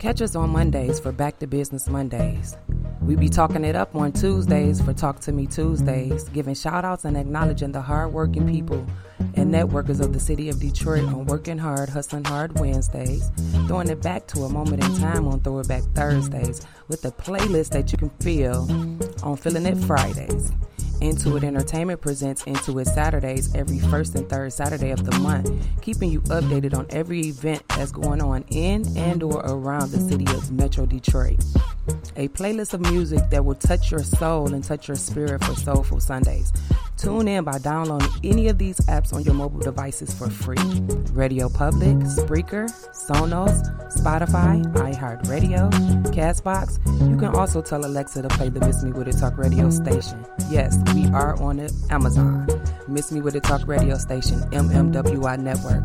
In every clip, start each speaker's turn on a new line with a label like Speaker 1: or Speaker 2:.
Speaker 1: Catch us on Mondays for Back to Business Mondays. We be talking it up on Tuesdays for Talk to Me Tuesdays, giving shout outs and acknowledging the hardworking people and networkers of the city of Detroit on Working Hard, Hustling Hard Wednesdays, throwing it back to a moment in time on Throwback Thursdays with a playlist that you can feel on Feeling It Fridays. Intuit Entertainment presents Intuit Saturdays every first and third Saturday of the month, keeping you updated on every event that's going on in and or around the city of Metro Detroit. A playlist of music that will touch your soul and touch your spirit for Soulful Sundays. Tune in by downloading any of these apps on your mobile devices for free. Radio Public, Spreaker, Sonos, Spotify, iHeartRadio, Castbox. You can also tell Alexa to play the Miss Me With It Talk radio station. Yes, we are on it, Amazon. Miss Me With It Talk radio station, MMWI Network.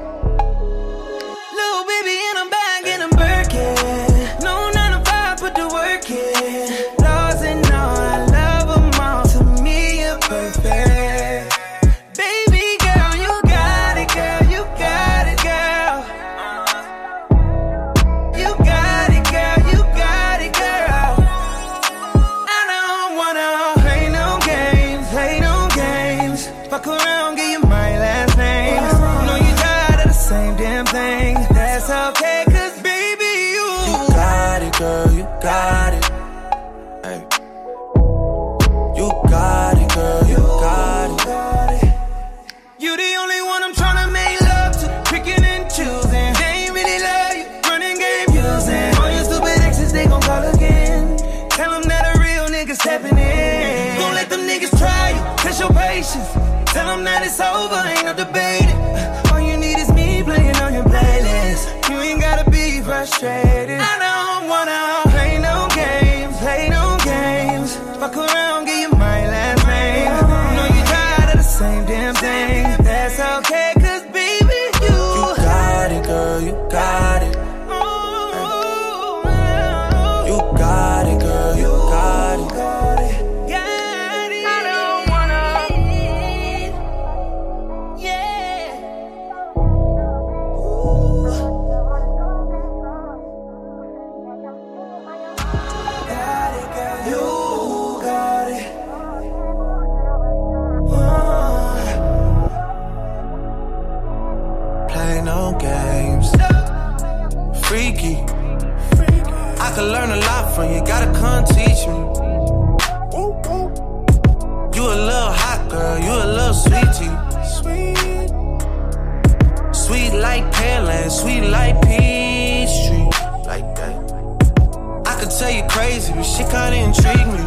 Speaker 2: Crazy, but shit kinda intrigue me.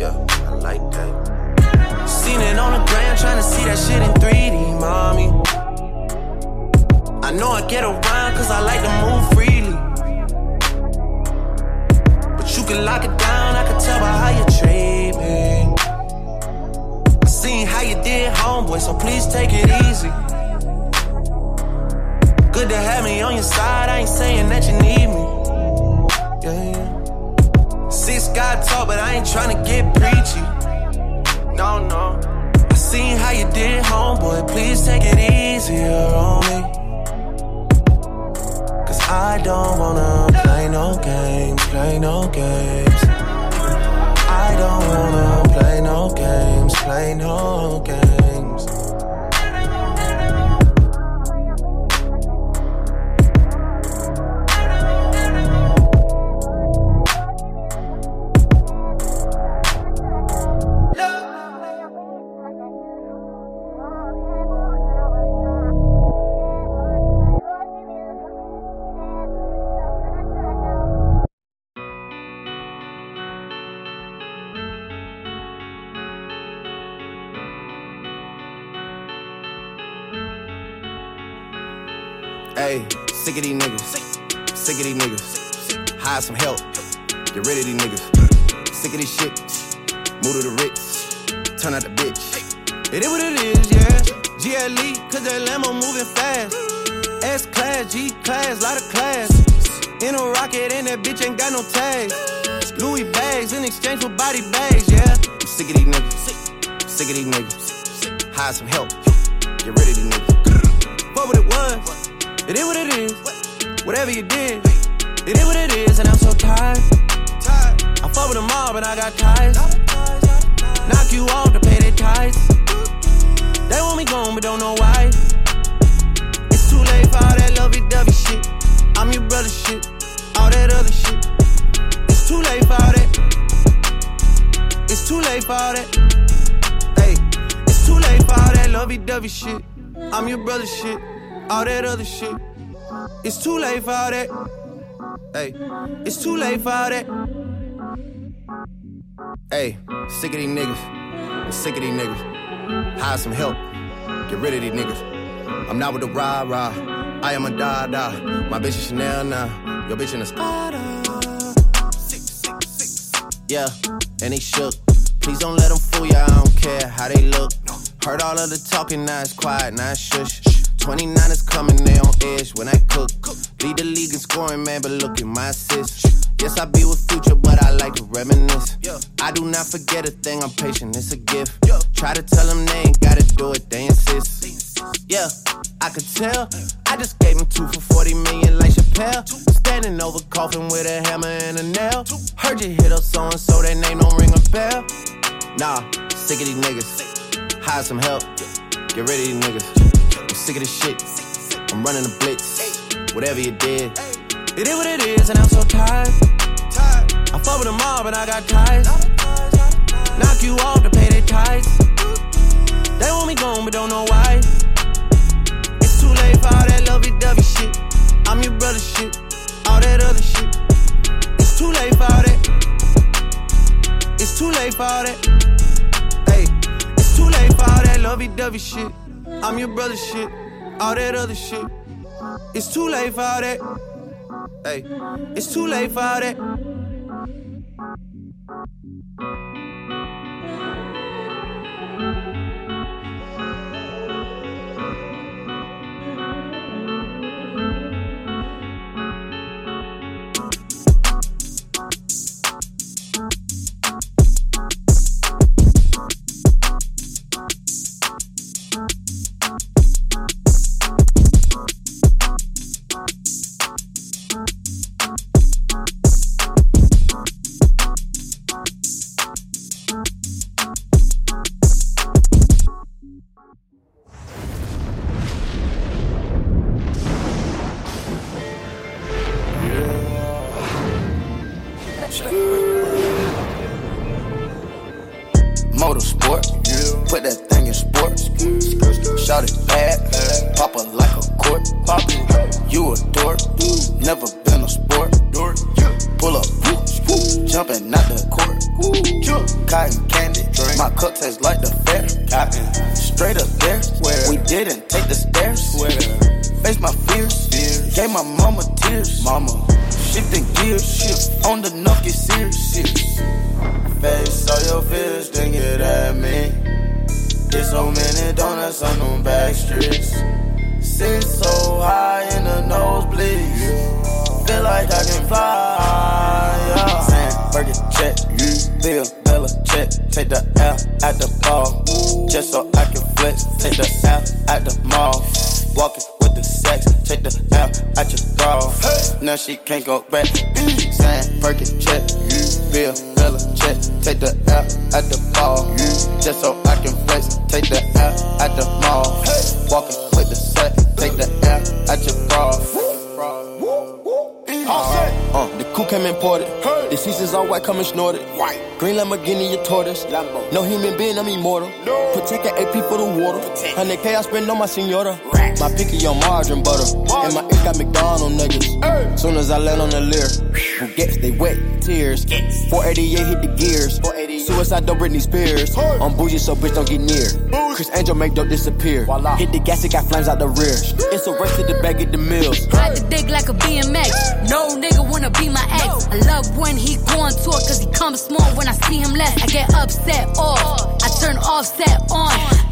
Speaker 2: Yeah, I like that. Seen it on the ground, trying to see that shit in 3D, mommy. I know I get around cause I like to move freely. But you can lock it down, I can tell by how you treat me. I seen how you did, homeboy, so please take it easy. Good to have me on your side, I ain't saying that you need me. Yeah, yeah. Six God talk, but I ain't trying to get preachy. No, no. I seen how you did, homeboy, please take it easier on me. Cause I don't wanna play no games, play no games. I don't wanna play no games, play no games.
Speaker 3: Sick of these niggas. Sick of these niggas. Hire some help. Get rid of these niggas. Sick of this shit. Move to the Ritz. Turn out the bitch.
Speaker 2: It is what it is, yeah. GLE, cause that Lambo moving fast. S class, G class, lot of class. In a rocket, and that bitch ain't got no tags. Louis bags in exchange for body bags, yeah.
Speaker 3: I'm sick of these niggas. Sick of these niggas. Hire some help.
Speaker 2: It is what it is. Whatever you did, it is what it is, and I'm so tired. I fuck with them all, but I got ties. Knock you off to pay their ties. They want me gone, but don't know why. It's too late for all that lovey-dovey shit. I'm your brother shit, all that other shit. It's too late for all that. It's too late for all that. Hey, it's too late for all that lovey-dovey shit. I'm your brother shit, all that other shit. It's too late for all that. Hey, it's too late for all that.
Speaker 3: Hey, sick of these niggas. I'm sick of these niggas. Hire some help. Get rid of these niggas. I'm not with the rah rah. I am a da da. My bitch is Chanel now. Your bitch in a Spada. Yeah, and they shook. Please don't let them fool ya. I don't care how they look. Heard all of the talking, now it's quiet, now it's shush. 29 is coming, they on edge when I cook. Lead the league in scoring, man, but look at my assists. Yes, I be with future, but I like to reminisce. I do not forget a thing, I'm patient, it's a gift. Try to tell them they ain't gotta do it, they insist. Yeah, I could tell. I just gave him two for 40 million like Chappelle. Standing over coffin with a hammer and a nail. Heard you hit up so and so, that name don't ring a bell. Nah, sick of these niggas. Hire some help. Get rid of these niggas. I'm sick of this shit. I'm running a blitz. Whatever you did.
Speaker 2: It is what it is, and I'm so tired. I fuck with them all, but I got ties. Knock you off to pay their ties. They want me gone, but don't know why. It's too late for all that lovey-dovey shit. I'm your brother shit, all that other shit. It's too late for all that. It's too late for all that. Hey, it's too late for all that lovey-dovey shit. I'm your brother shit, all that other shit. It's too late for all that. Hey, it's too late for all that.
Speaker 4: Like the fair. Straight up there, Where we didn't take the stairs. Where face my fears, gave my mama tears. Mama, shifting gears, shift on the nucky serious. Face all your fears, then get at me. Get so many donuts on them back streets. Sit so high in the nose nosebleeds. Feel like I can fly. Yeah. Saying, Burger check, Bill, Bella check. Take the L at the ball. Just so I can flex. Take the L at the mall. Walking with the sex. Take the L at your bra. Now she can't go back. Saying, Burger check, Bill, Bella check. Take the L at the ball. Just so I can flex. Take the L at the mall. Walking with the set. Take the L at your bra. Uh, the coupe came imported. The seasons all white, coming snorted. White. Green Lamborghini, a tortoise. No human being, I'm immortal. Protect an AP for the water. 100K I spend on my senora. My picky on margarine butter. And my ink got McDonald niggas. Soon as I land on the Lear, Forgets they wet tears. 488 hit the gears. Suicide don't Britney Spears. I'm bougie, so bitch don't get near. Criss Angel make dope disappear. Hit the gas, it got flames out the rear. It's a race to the bag of the mills.
Speaker 5: Ride the dick like a BMX. No nigga wanna be my ex. I love when he go on tour, cause he comes small when I see him less. I get upset off. I turn offset on.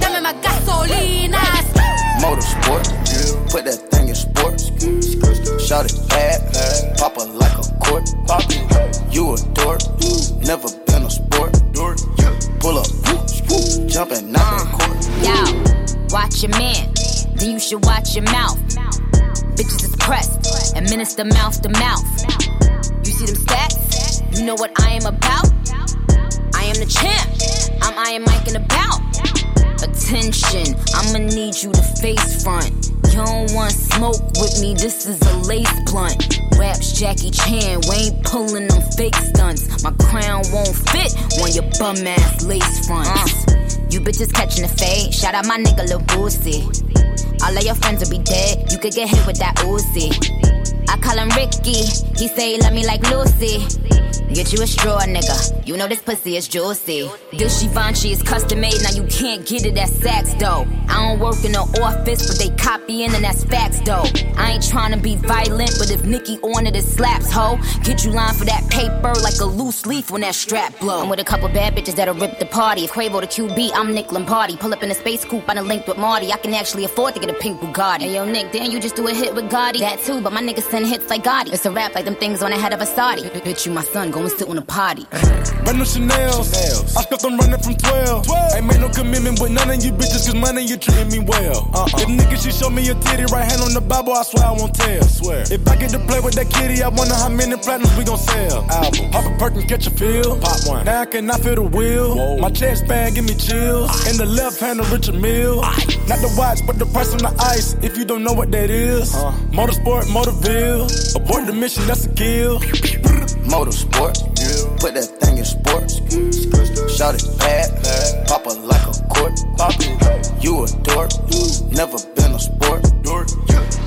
Speaker 5: Dame my gasolina.
Speaker 4: Motorsport, put that thing in sports. Shout it bad, pop her like a court. You a dork, never been a sport. Pull up, jumping out the court.
Speaker 6: Yo, watch your man, then you should watch your mouth. Bitches is pressed, administer mouth to mouth. You see them stats? You know what I am about? I am the champ. I'm Iron Mike and about. Attention, I'ma need you to face front. You don't want smoke with me, this is a lace blunt. Raps Jackie Chan, we ain't pulling them fake stunts. My crown won't fit on your bum ass lace fronts. Uh. You bitches catching the fade, shout out my nigga Lil Boosie. All of your friends will be dead, you could get hit with that Uzi. I call him Ricky, he say he love me like Lucy. Get you a straw, nigga. You know this pussy is juicy. This Givenchy is custom made, now you can't get it at Saks, though. I don't work in the office, but they copying and that's facts, though. I ain't trying to be violent, but if Nikki on it, it slaps, ho. Get you lined for that paper like a loose leaf when that strap blow. I'm with a couple bad bitches that'll rip the party. If Quavo the QB, I'm Nick Lombardi. Pull up in a space coupe, I done linked with Marty. I can actually afford to get a pink Bugatti. Hey, yo, Nick, then you just do a hit with Gotti. That too, but my niggas send hits like Gotti. It's a rap like them things on the head of a Saudi. Bitch, you my son, go and sit on a potty.
Speaker 7: Random Chanel's. I got them running from 12. Ain't made no commitment with none of you bitches, cause money you treating me well. Uh-uh. If niggas, she show me a titty, right hand on the Bible, I swear I won't tell. Swear. If I get to play with that kitty, I wonder how many platinums we gon' sell. Album. Pop a perk and catch a feel. Pop one. Now I cannot feel the wheel. Whoa. My chest bag give me chills. In the left hand of Richard Mille. Not the watch, but the price on the ice. If you don't know what that is. Uh. Motorsport, Motorville. Abort the mission, that's a kill.
Speaker 4: Motorsport, put that thing in sports. Shout it bad, pop her like a court. You a dork, never been a sport.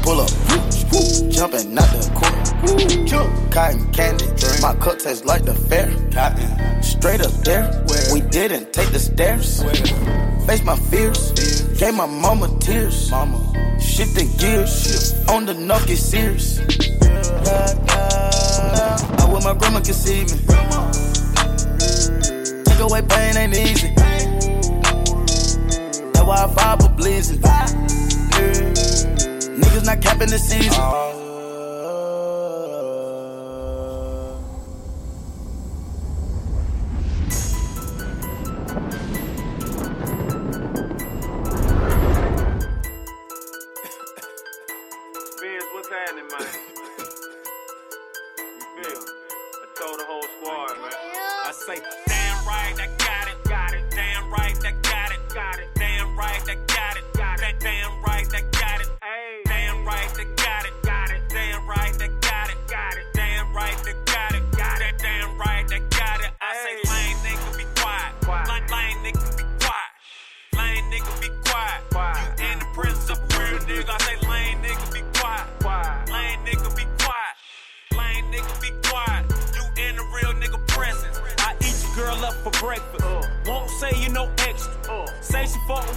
Speaker 4: Pull up, jumping out the court. Cotton candy, my cup tastes like the fair. Straight up there, we didn't take the stairs. Face my fears, gave my mama tears. Mama, shifting gears, on the knock get serious. I wish my grandma could see me. Take away pain ain't easy. That's why I vibe for blizzard. Niggas not capping the season.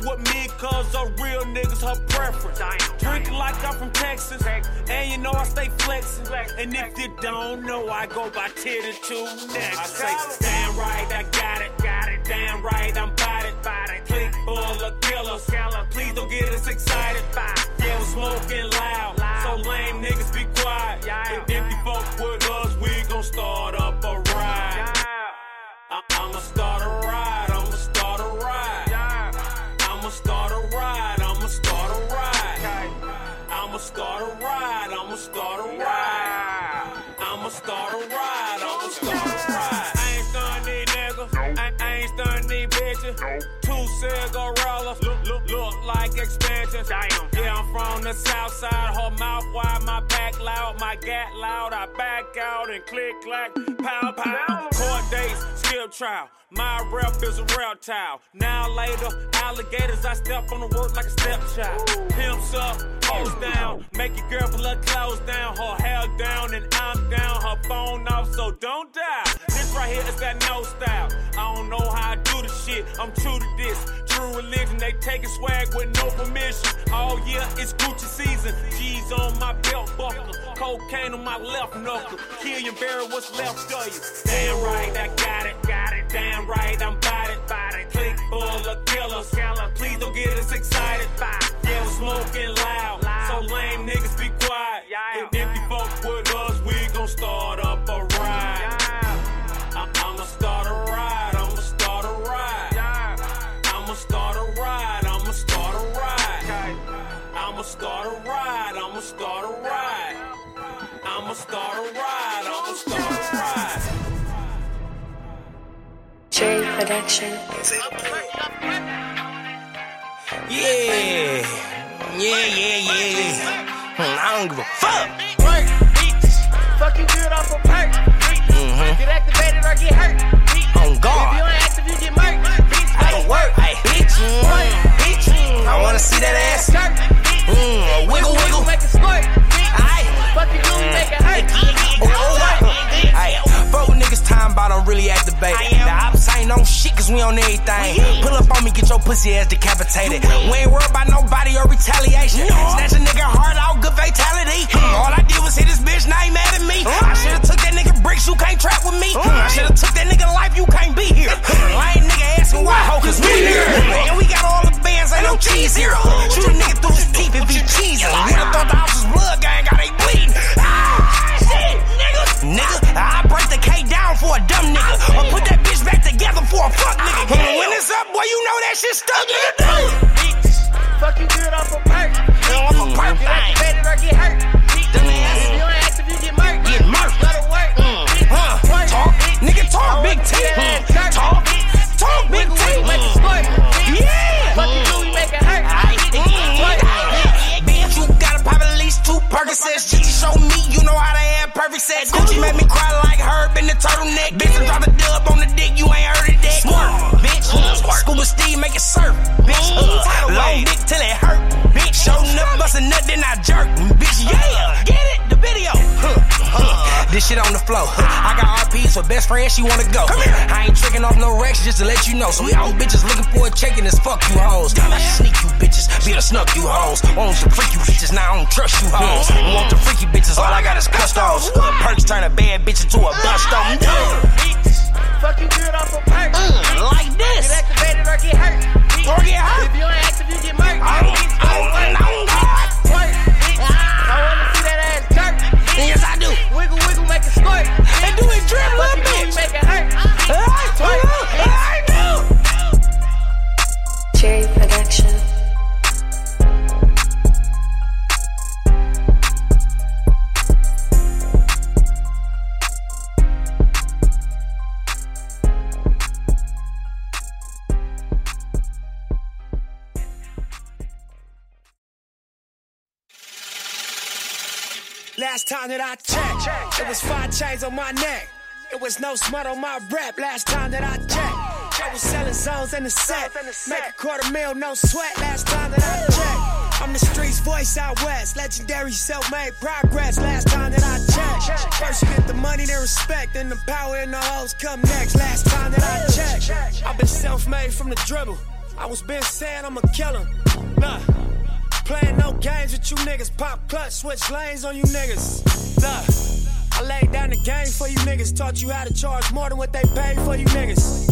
Speaker 8: With me cause a real niggas her preference. Drinking like I'm from Texas. And you know I stay flexing. And if you don't know, I go by 10 and 2 next. I say, damn right, I got it. Got it. Damn right, I'm bout it. Bout it. Click full of killers. Please don't get us excited. Yeah, we're smoking loud. So lame niggas be quiet. If, if you fuck with us, we gon' start up a ride. I- I'ma start a ride. start a ride. I'ma start a ride. I'ma start a ride. I'ma start a ride. I ain't stun these niggas. Nope. I, ain't stun these bitches. Two cigar rollers. Look, look, look like expansions. Damn. Yeah, I'm from the south side. Her mouth wide, my back loud. My gat loud. I back out and click clack. Pow, pow. Court dates, skip trial. My rep is a real. Now later, alligators, I step on the work like a stepchild. Pimps up hoes down. Make your girl pull her clothes down. Her hair down and I'm down. Her phone off, so don't die. This right here is that no style. I don't know how I do the shit. I'm true to this. True religion, they taking swag with no permission. All year it's Gucci season. G's on my belt buckle. Cocaine on my left knuckle. Kill you, bury what's left of you. Damn right, I got it. Got it. Damn right, I'm bout it. Bout it. Click full of killers. Killer. Please don't get us excited. Yeah, we're smoking loud. So lame niggas be quiet.
Speaker 9: Production.
Speaker 10: Yeah. Yeah, yeah, yeah, yeah. Hmm, I don't give a fuck.
Speaker 11: Work, bitch. Fuck you good off a perk.
Speaker 10: Mhm.
Speaker 11: Get activated or get hurt.
Speaker 10: On
Speaker 11: If you
Speaker 10: guard.
Speaker 11: ain't active, you get murked. Bitch,
Speaker 10: I
Speaker 11: better
Speaker 10: can work. Hey, bitch.
Speaker 11: Work, bitch.
Speaker 10: I wanna see that ass.
Speaker 11: Skirt.
Speaker 10: Mm, wiggle, wiggle.
Speaker 11: Make it squirt.
Speaker 10: Aye.
Speaker 11: Fuck you good, make it hurt.
Speaker 10: Hey, fuck with niggas time about I'm really activated. The ops ain't on shit cause we on everything. Pull up on me, get your pussy ass decapitated. We ain't worried about nobody or retaliation. Snatch a nigga heart out, good fatality. All I did was This shit on the floor. I got RPs for best friends, she wanna go. I ain't tricking off no racks just to let you know. So y'all bitches looking for a check and it's fuck you hoes. I sneak you bitches, be the snuck you hoes. Want to freak you bitches, now I don't trust you hoes. Want the freaky bitches, all I got is custos. Perks turn a bad bitch into a bust on.
Speaker 11: Bitch. Fuck you good off a perk.
Speaker 10: Mm, like
Speaker 11: Get
Speaker 10: this.
Speaker 11: activated or get hurt.
Speaker 10: Or get hurt.
Speaker 11: If you ain't active, you get murked.
Speaker 10: I don't- I don't- I don't got-
Speaker 11: Twerk, bitch. I wanna see that ass jerk.
Speaker 10: Yes, I do.
Speaker 11: Wiggle, wiggle, make it squirt.
Speaker 10: And do it drip,
Speaker 11: Fuck
Speaker 10: little
Speaker 11: and do it
Speaker 10: drip,
Speaker 9: little bitch.
Speaker 12: Last time that I checked, it was five chains on my neck. It was no smut on my rep. Last time that I checked, I was selling zones in the set. Make a quarter mil, no sweat. Last time that I checked, I'm the streets voice out west. Legendary self-made progress. Last time that I checked, first you get the money, then respect, then the power and the hoes come next. Last time that I checked, I've been self-made from the dribble. I was been saying I'm a killer. Nah. Playing no games with you niggas. Pop clutch, switch lanes on you niggas. Look, I laid down the game for you niggas. Taught you how to charge more than what they paid for you niggas.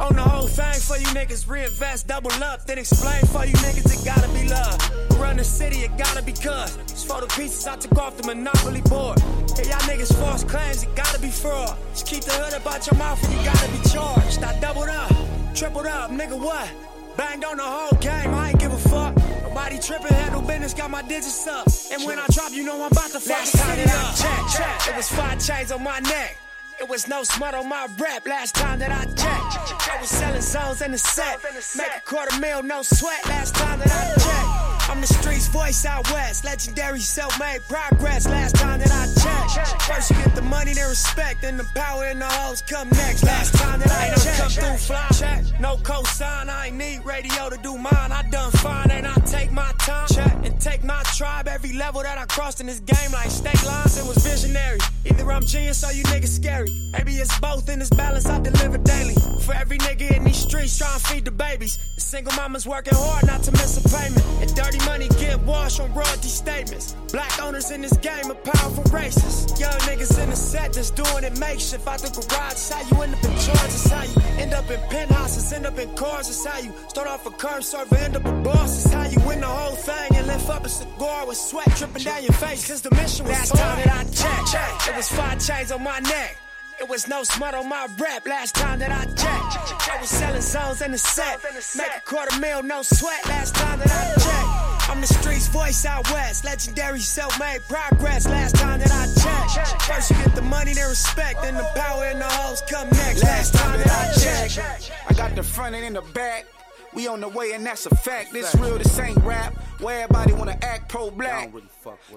Speaker 12: On the whole thing for you niggas. Reinvest, double up, then explain for you niggas. It gotta be love. Run the city, it gotta be cuz. It's for the pieces I took off the monopoly board. Hey, y'all niggas false claims, it gotta be fraud. Just keep the hood about your mouth and you gotta be charged. I doubled up, tripled up, nigga, what? Banged on the whole game, I ain't give a fuck. Nobody tripping, handle business, got my digits up. And when I drop, you know I'm about to fuck
Speaker 11: Last time that I
Speaker 12: up. Check, check. It was five chains on my neck. It was no smut on my rap last time that I checked. I was selling zones in the set. Make a quarter mil, no sweat last time that I checked. I'm the streets voice out west. Legendary self-made progress last time that I checked. First you get the money, then respect, then the power and the hoes come next. Last time that I checked. Come through fly. Check. No cosign, I ain't need radio to do mine. I done fine and I take my time. Check. And take my tribe every level that I crossed in this game like state lines. It was visionary. Either I'm genius or you niggas scary. Maybe it's both in this balance I deliver daily. For every nigga in these streets trying to feed the babies. The single mamas working hard not to miss a payment. And dirty money get washed on royalty statements. Black owners in this game are powerful racists. Young niggas in the set just doing it makeshift. Out the garage, it's how you end up in charge. It's how you end up in penthouses, end up in cars. It's how you start off a curb server, end up a boss. It's how you win the whole thing and lift up a cigar with sweat dripping down your face. Cause the mission was Last time that I checked, it was five chains on my neck. It was no smut on my rep last time that I checked. I was selling zones in the set. Make a quarter mil, no sweat last time that I checked. I'm the streets voice out west. Legendary self-made progress last time that I checked. First you get the money, then respect, then the power and the hoes come next. Last time that I checked.
Speaker 13: I got the front and in the back. We on the way, and that's a fact. This real, this ain't rap. Where everybody wanna act pro black.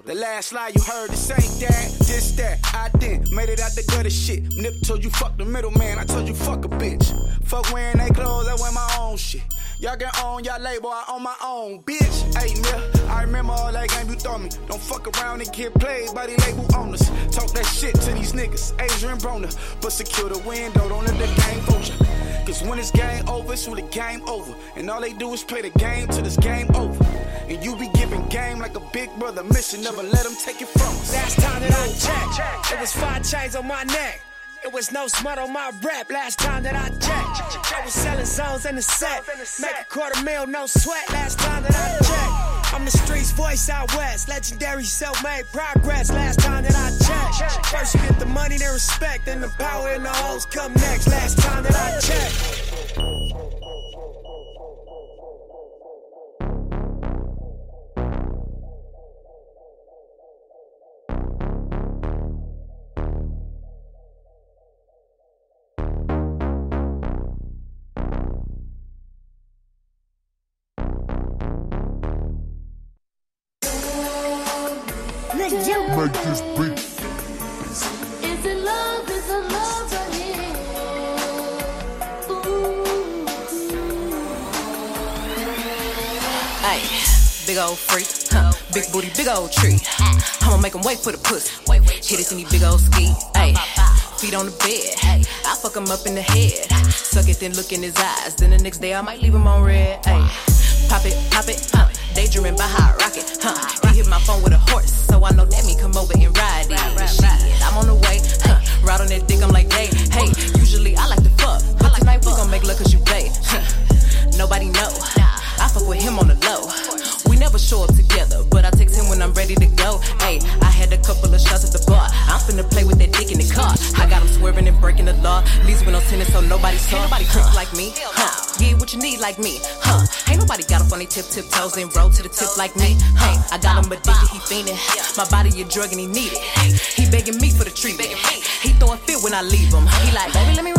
Speaker 13: The last lie you heard, this ain't that, this that. I did, made it out the gutter shit. Nip told you fuck the middleman, I told you fuck a bitch. Fuck wearing they clothes, I wear my own shit. Y'all get on y'all label, I own my own, bitch. Hey, Mill, I remember all that game you throw me. Don't fuck around and get played by the label owners. Talk that shit to these niggas, Adrian Broner. But secure the window, don't let the game fool you. Cause when it's game over, it's really game over. And all they do is play the game till it's game over. And you be giving game like a big brother mission, never let them take it from us.
Speaker 12: Last time that I checked, it was five chains on my neck. It was no smut on my rap last time that I checked. I was selling zones in the set. Make a quarter mil, no sweat last time that I checked. I'm the streets voice out west. Legendary self-made progress last time that I checked. First you get the money, then respect, then the power and the hoes come next. Last time that I checked.
Speaker 14: Wait for the pussy. Hit it in these big old ski. Ay, feet on the bed. I fuck him up in the head. Suck it, then look in his eyes. Then the next day I might leave him on red. Ay, pop it, pop it, huh? Daydreaming by how I rock it, huh? He hit my phone with a horse, so I know that me come over and ride it. Shit, I'm on the way, huh? Ride on that dick, I'm like, hey, hey. Usually I like to fuck, but tonight we gon' make love cause you play. Huh. Nobody know. I fuck with him on the low. We never show up together, but I text him when I'm ready to go. Hey, I had a couple of shots at the bar. I'm finna play with that dick in the car. I got him swerving and breaking the law. Leaves with no tennis, so nobody saw. Ain't nobody tricks like me, huh? Get what you need like me, huh? Ain't nobody got up on their tip tip toes and roll to the tip like me, huh? I got him addicted, he fiending. My body a drug and he need it. He begging me for the treatment. He throw a fit when I leave him. He like, baby, let me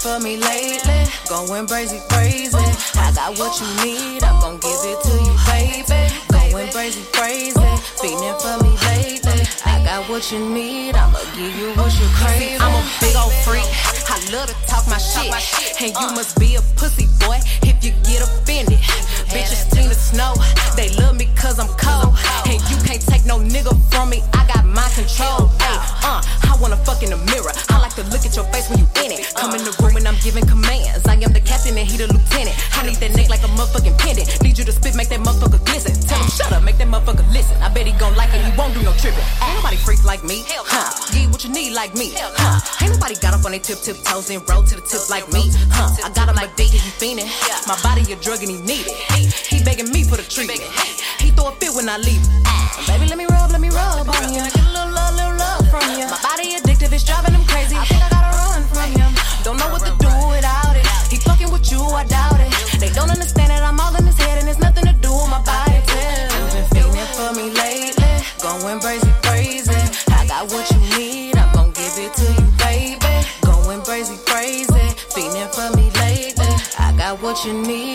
Speaker 14: for me lately, going crazy, crazy. I got what you need, I'm gon' give it to you, baby. Going crazy, crazy, fiending for me lately. I got what you need, I'ma give you what you crave. I'm a big old freak. I love to talk my shit, and you must be a pussy boy if you get offended. Bitches Tina Snow, they love me cause I'm cold, and you can't take no nigga from me. I got my control. Ay, uh, I wanna fuck in the mirror. I like to look at your face when you in it. Come in the room and I'm giving commands. I am the captain and he the lieutenant. I need that neck like a motherfucking pendant. Need you to spit, make that motherfucker glisten. Tell him shut up, make that motherfucker listen. I bet he gon' like it, he won't do no tripping. Ain't nobody freak like me, huh? Get what you need like me, huh? Ain't nobody got up on their tip tip toes and roll to the tip like me, huh? I got him like and he fiending. My body a drug and he need it. He begging me for the treatment. He throw a fit when I leave. Baby, let me rub, let me rub on you. Get a little love, little love from you. My body addictive, it's driving him crazy. I think I gotta run from him. Don't know what to got what you need,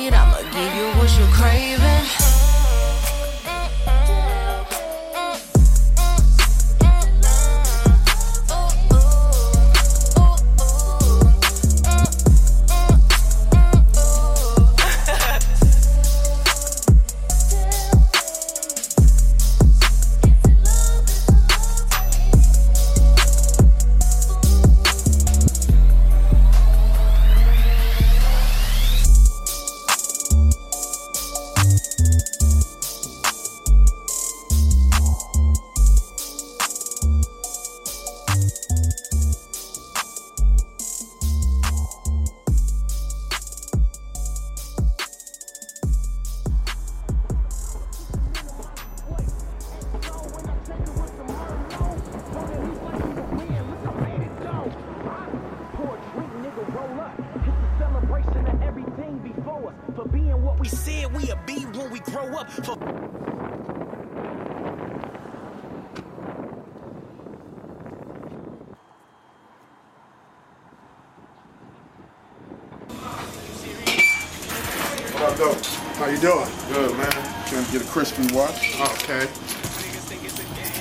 Speaker 15: doing? Good, man. Trying to get a crispy wash. Okay.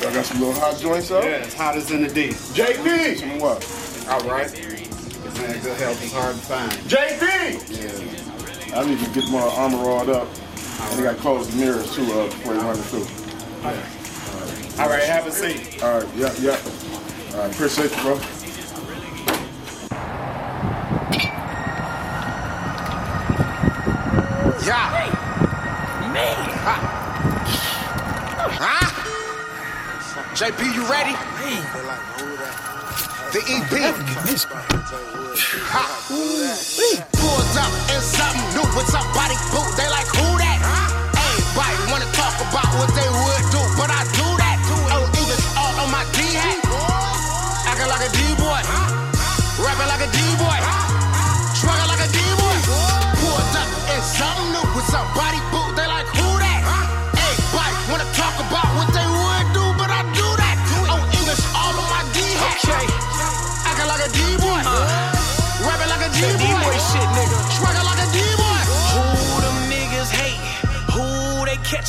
Speaker 15: Y'all got some little hot joints up? Yeah, it's hot as in the D. JP! Some what? All right. Man, good health is hard to find. JP! Yeah. I need to get my armor rolled up. I got to close the mirrors too uh, before you run it through. All right, have a seat. All right, yeah, yeah. All right, appreciate you, bro.
Speaker 16: Yeah. Me. Huh? JP, you ready? The EP. Ha. Pulled up in something new with somebody boot. They like, who that? Everybody wanna talk about what they would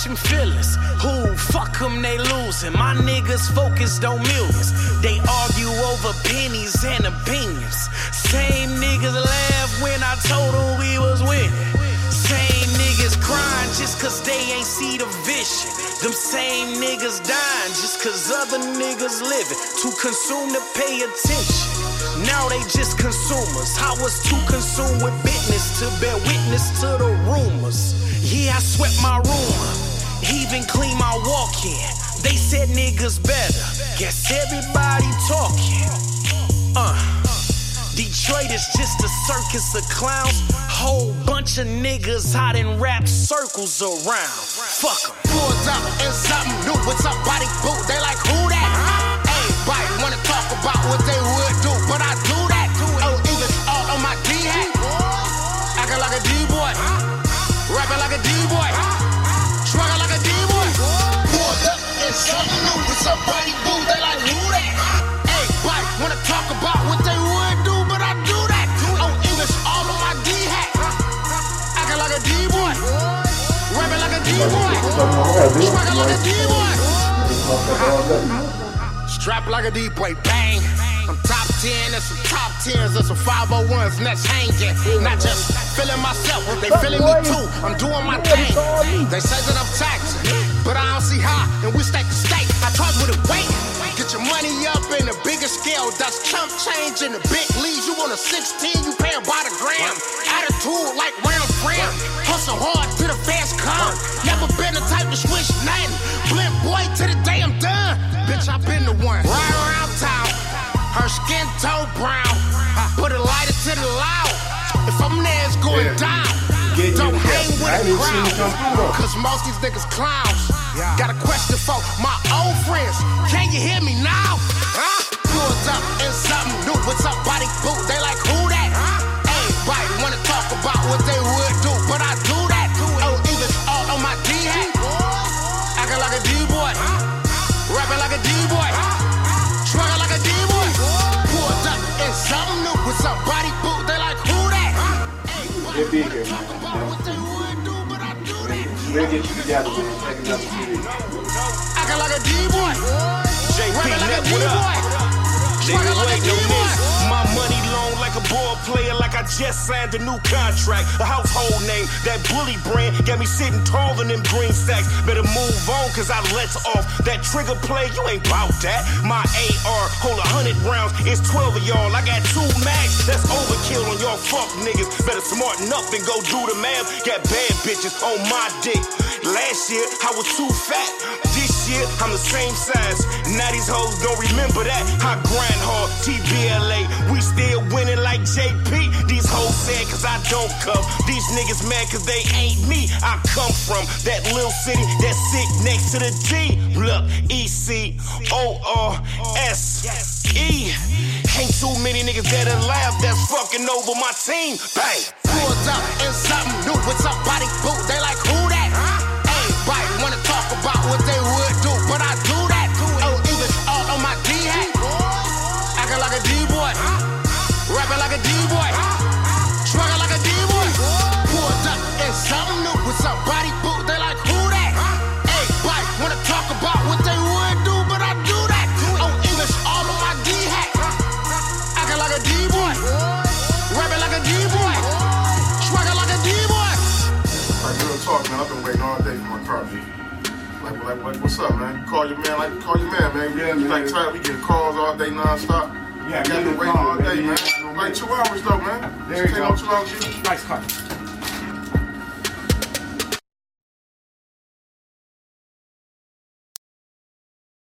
Speaker 16: catching feelings? Who fuck them, they losing. My niggas focused on millions. They argue over pennies and opinions. Same niggas laugh when I told them we was winning. Same niggas crying just cause they ain't see the vision. Them same niggas dying just cause other niggas living. Too consumed to pay attention. Now they just consumers. I was too consumed with business to bear witness to the rumors. Yeah, I swept my room even clean my walk in. They said niggas better. Guess everybody talking. Uh. Detroit is just a circus of clowns. Whole bunch of niggas in rap circles around. Fuck 'em. Pulled up and something new with somebody boot. They like, who that? Everybody wanna talk about what they would do, but I do that. Oh, English all on my D hat. Acting like a D-boy. Rapping like a D-boy. Struggling something new with somebody. They like, that? Wanna talk about what they would do, but I do that. English all my D hat. Acting like a D-boy. Rapping like a D-boy. Struggling like a D-boy. Strap like a D-boy. Bang. I'm top 10 and some top 10s and some 501s and that's hanging. Not just feeling myself, they feeling me too. I'm doing my thing. They say that I'm taxing, but I don't see how. And we stake to stake. I charge with a weight. Get your money up in a bigger scale. That's chump change in the big leagues. You want a 16, you paying by the gram. Attitude like round gram. Hustle hard till the fast come. Never been the type to switch nothing. Blimp boy to the day I'm done. Bitch, I been the one. Right around town. Her skin tone brown. I Put a lighter to the loud. If I'm there, it's going down. Don't hang with the crowd. Cause most these niggas clowns. Got a question for my old friends. Can you hear me now? Huh? Pulled up in something new with somebody boot. They like, who that? Everybody wanna talk about what they would do, but I do that. Oh, English all on my D hat. Acting like a D-boy. Rapping like a D-boy. Struggling like a D-boy. Pulled up in something new with somebody boot. They like, who that?
Speaker 15: If be here, man. We'll get you together, man. Take another CD.
Speaker 2: Acting like a D-boy. JP, net, what up? Nigga, wait, no miss. My money long like a ball player, like I just signed a new contract. A household name, that bully brand, got me sitting taller than them green stacks. Better move on, cause I let off that trigger play. You ain't bout that. My AR hold a hundred rounds, it's 12 of y'all. I got two max, that's overkill on y'all fuck niggas. Better smarten up and go do the math. Got bad bitches on my dick. Last year, I was too fat. This year, I'm the same size. Now these hoes don't remember that. I grind hard, TBLA. We still winning like JP. These hoes sad cause I don't come. These niggas mad cause they ain't me. I come from that little city that sit next to the G. Look, E C O R S E. Ain't too many niggas that laugh that's fucking over my team. Bang.
Speaker 16: Pulled up in something new with somebody boot. They like, who that? Everybody wanna talk about what they Like, like,
Speaker 15: what's up, man? Call your man, like, call your man, man. Yeah, man. Like, try, we get calls all day nonstop.
Speaker 17: Yeah,
Speaker 15: got
Speaker 17: to
Speaker 15: wait
Speaker 17: me a
Speaker 15: waiting
Speaker 17: call,
Speaker 15: all day, man. Like two hours though, man.
Speaker 17: There you go.
Speaker 15: two hours.
Speaker 17: Nice car.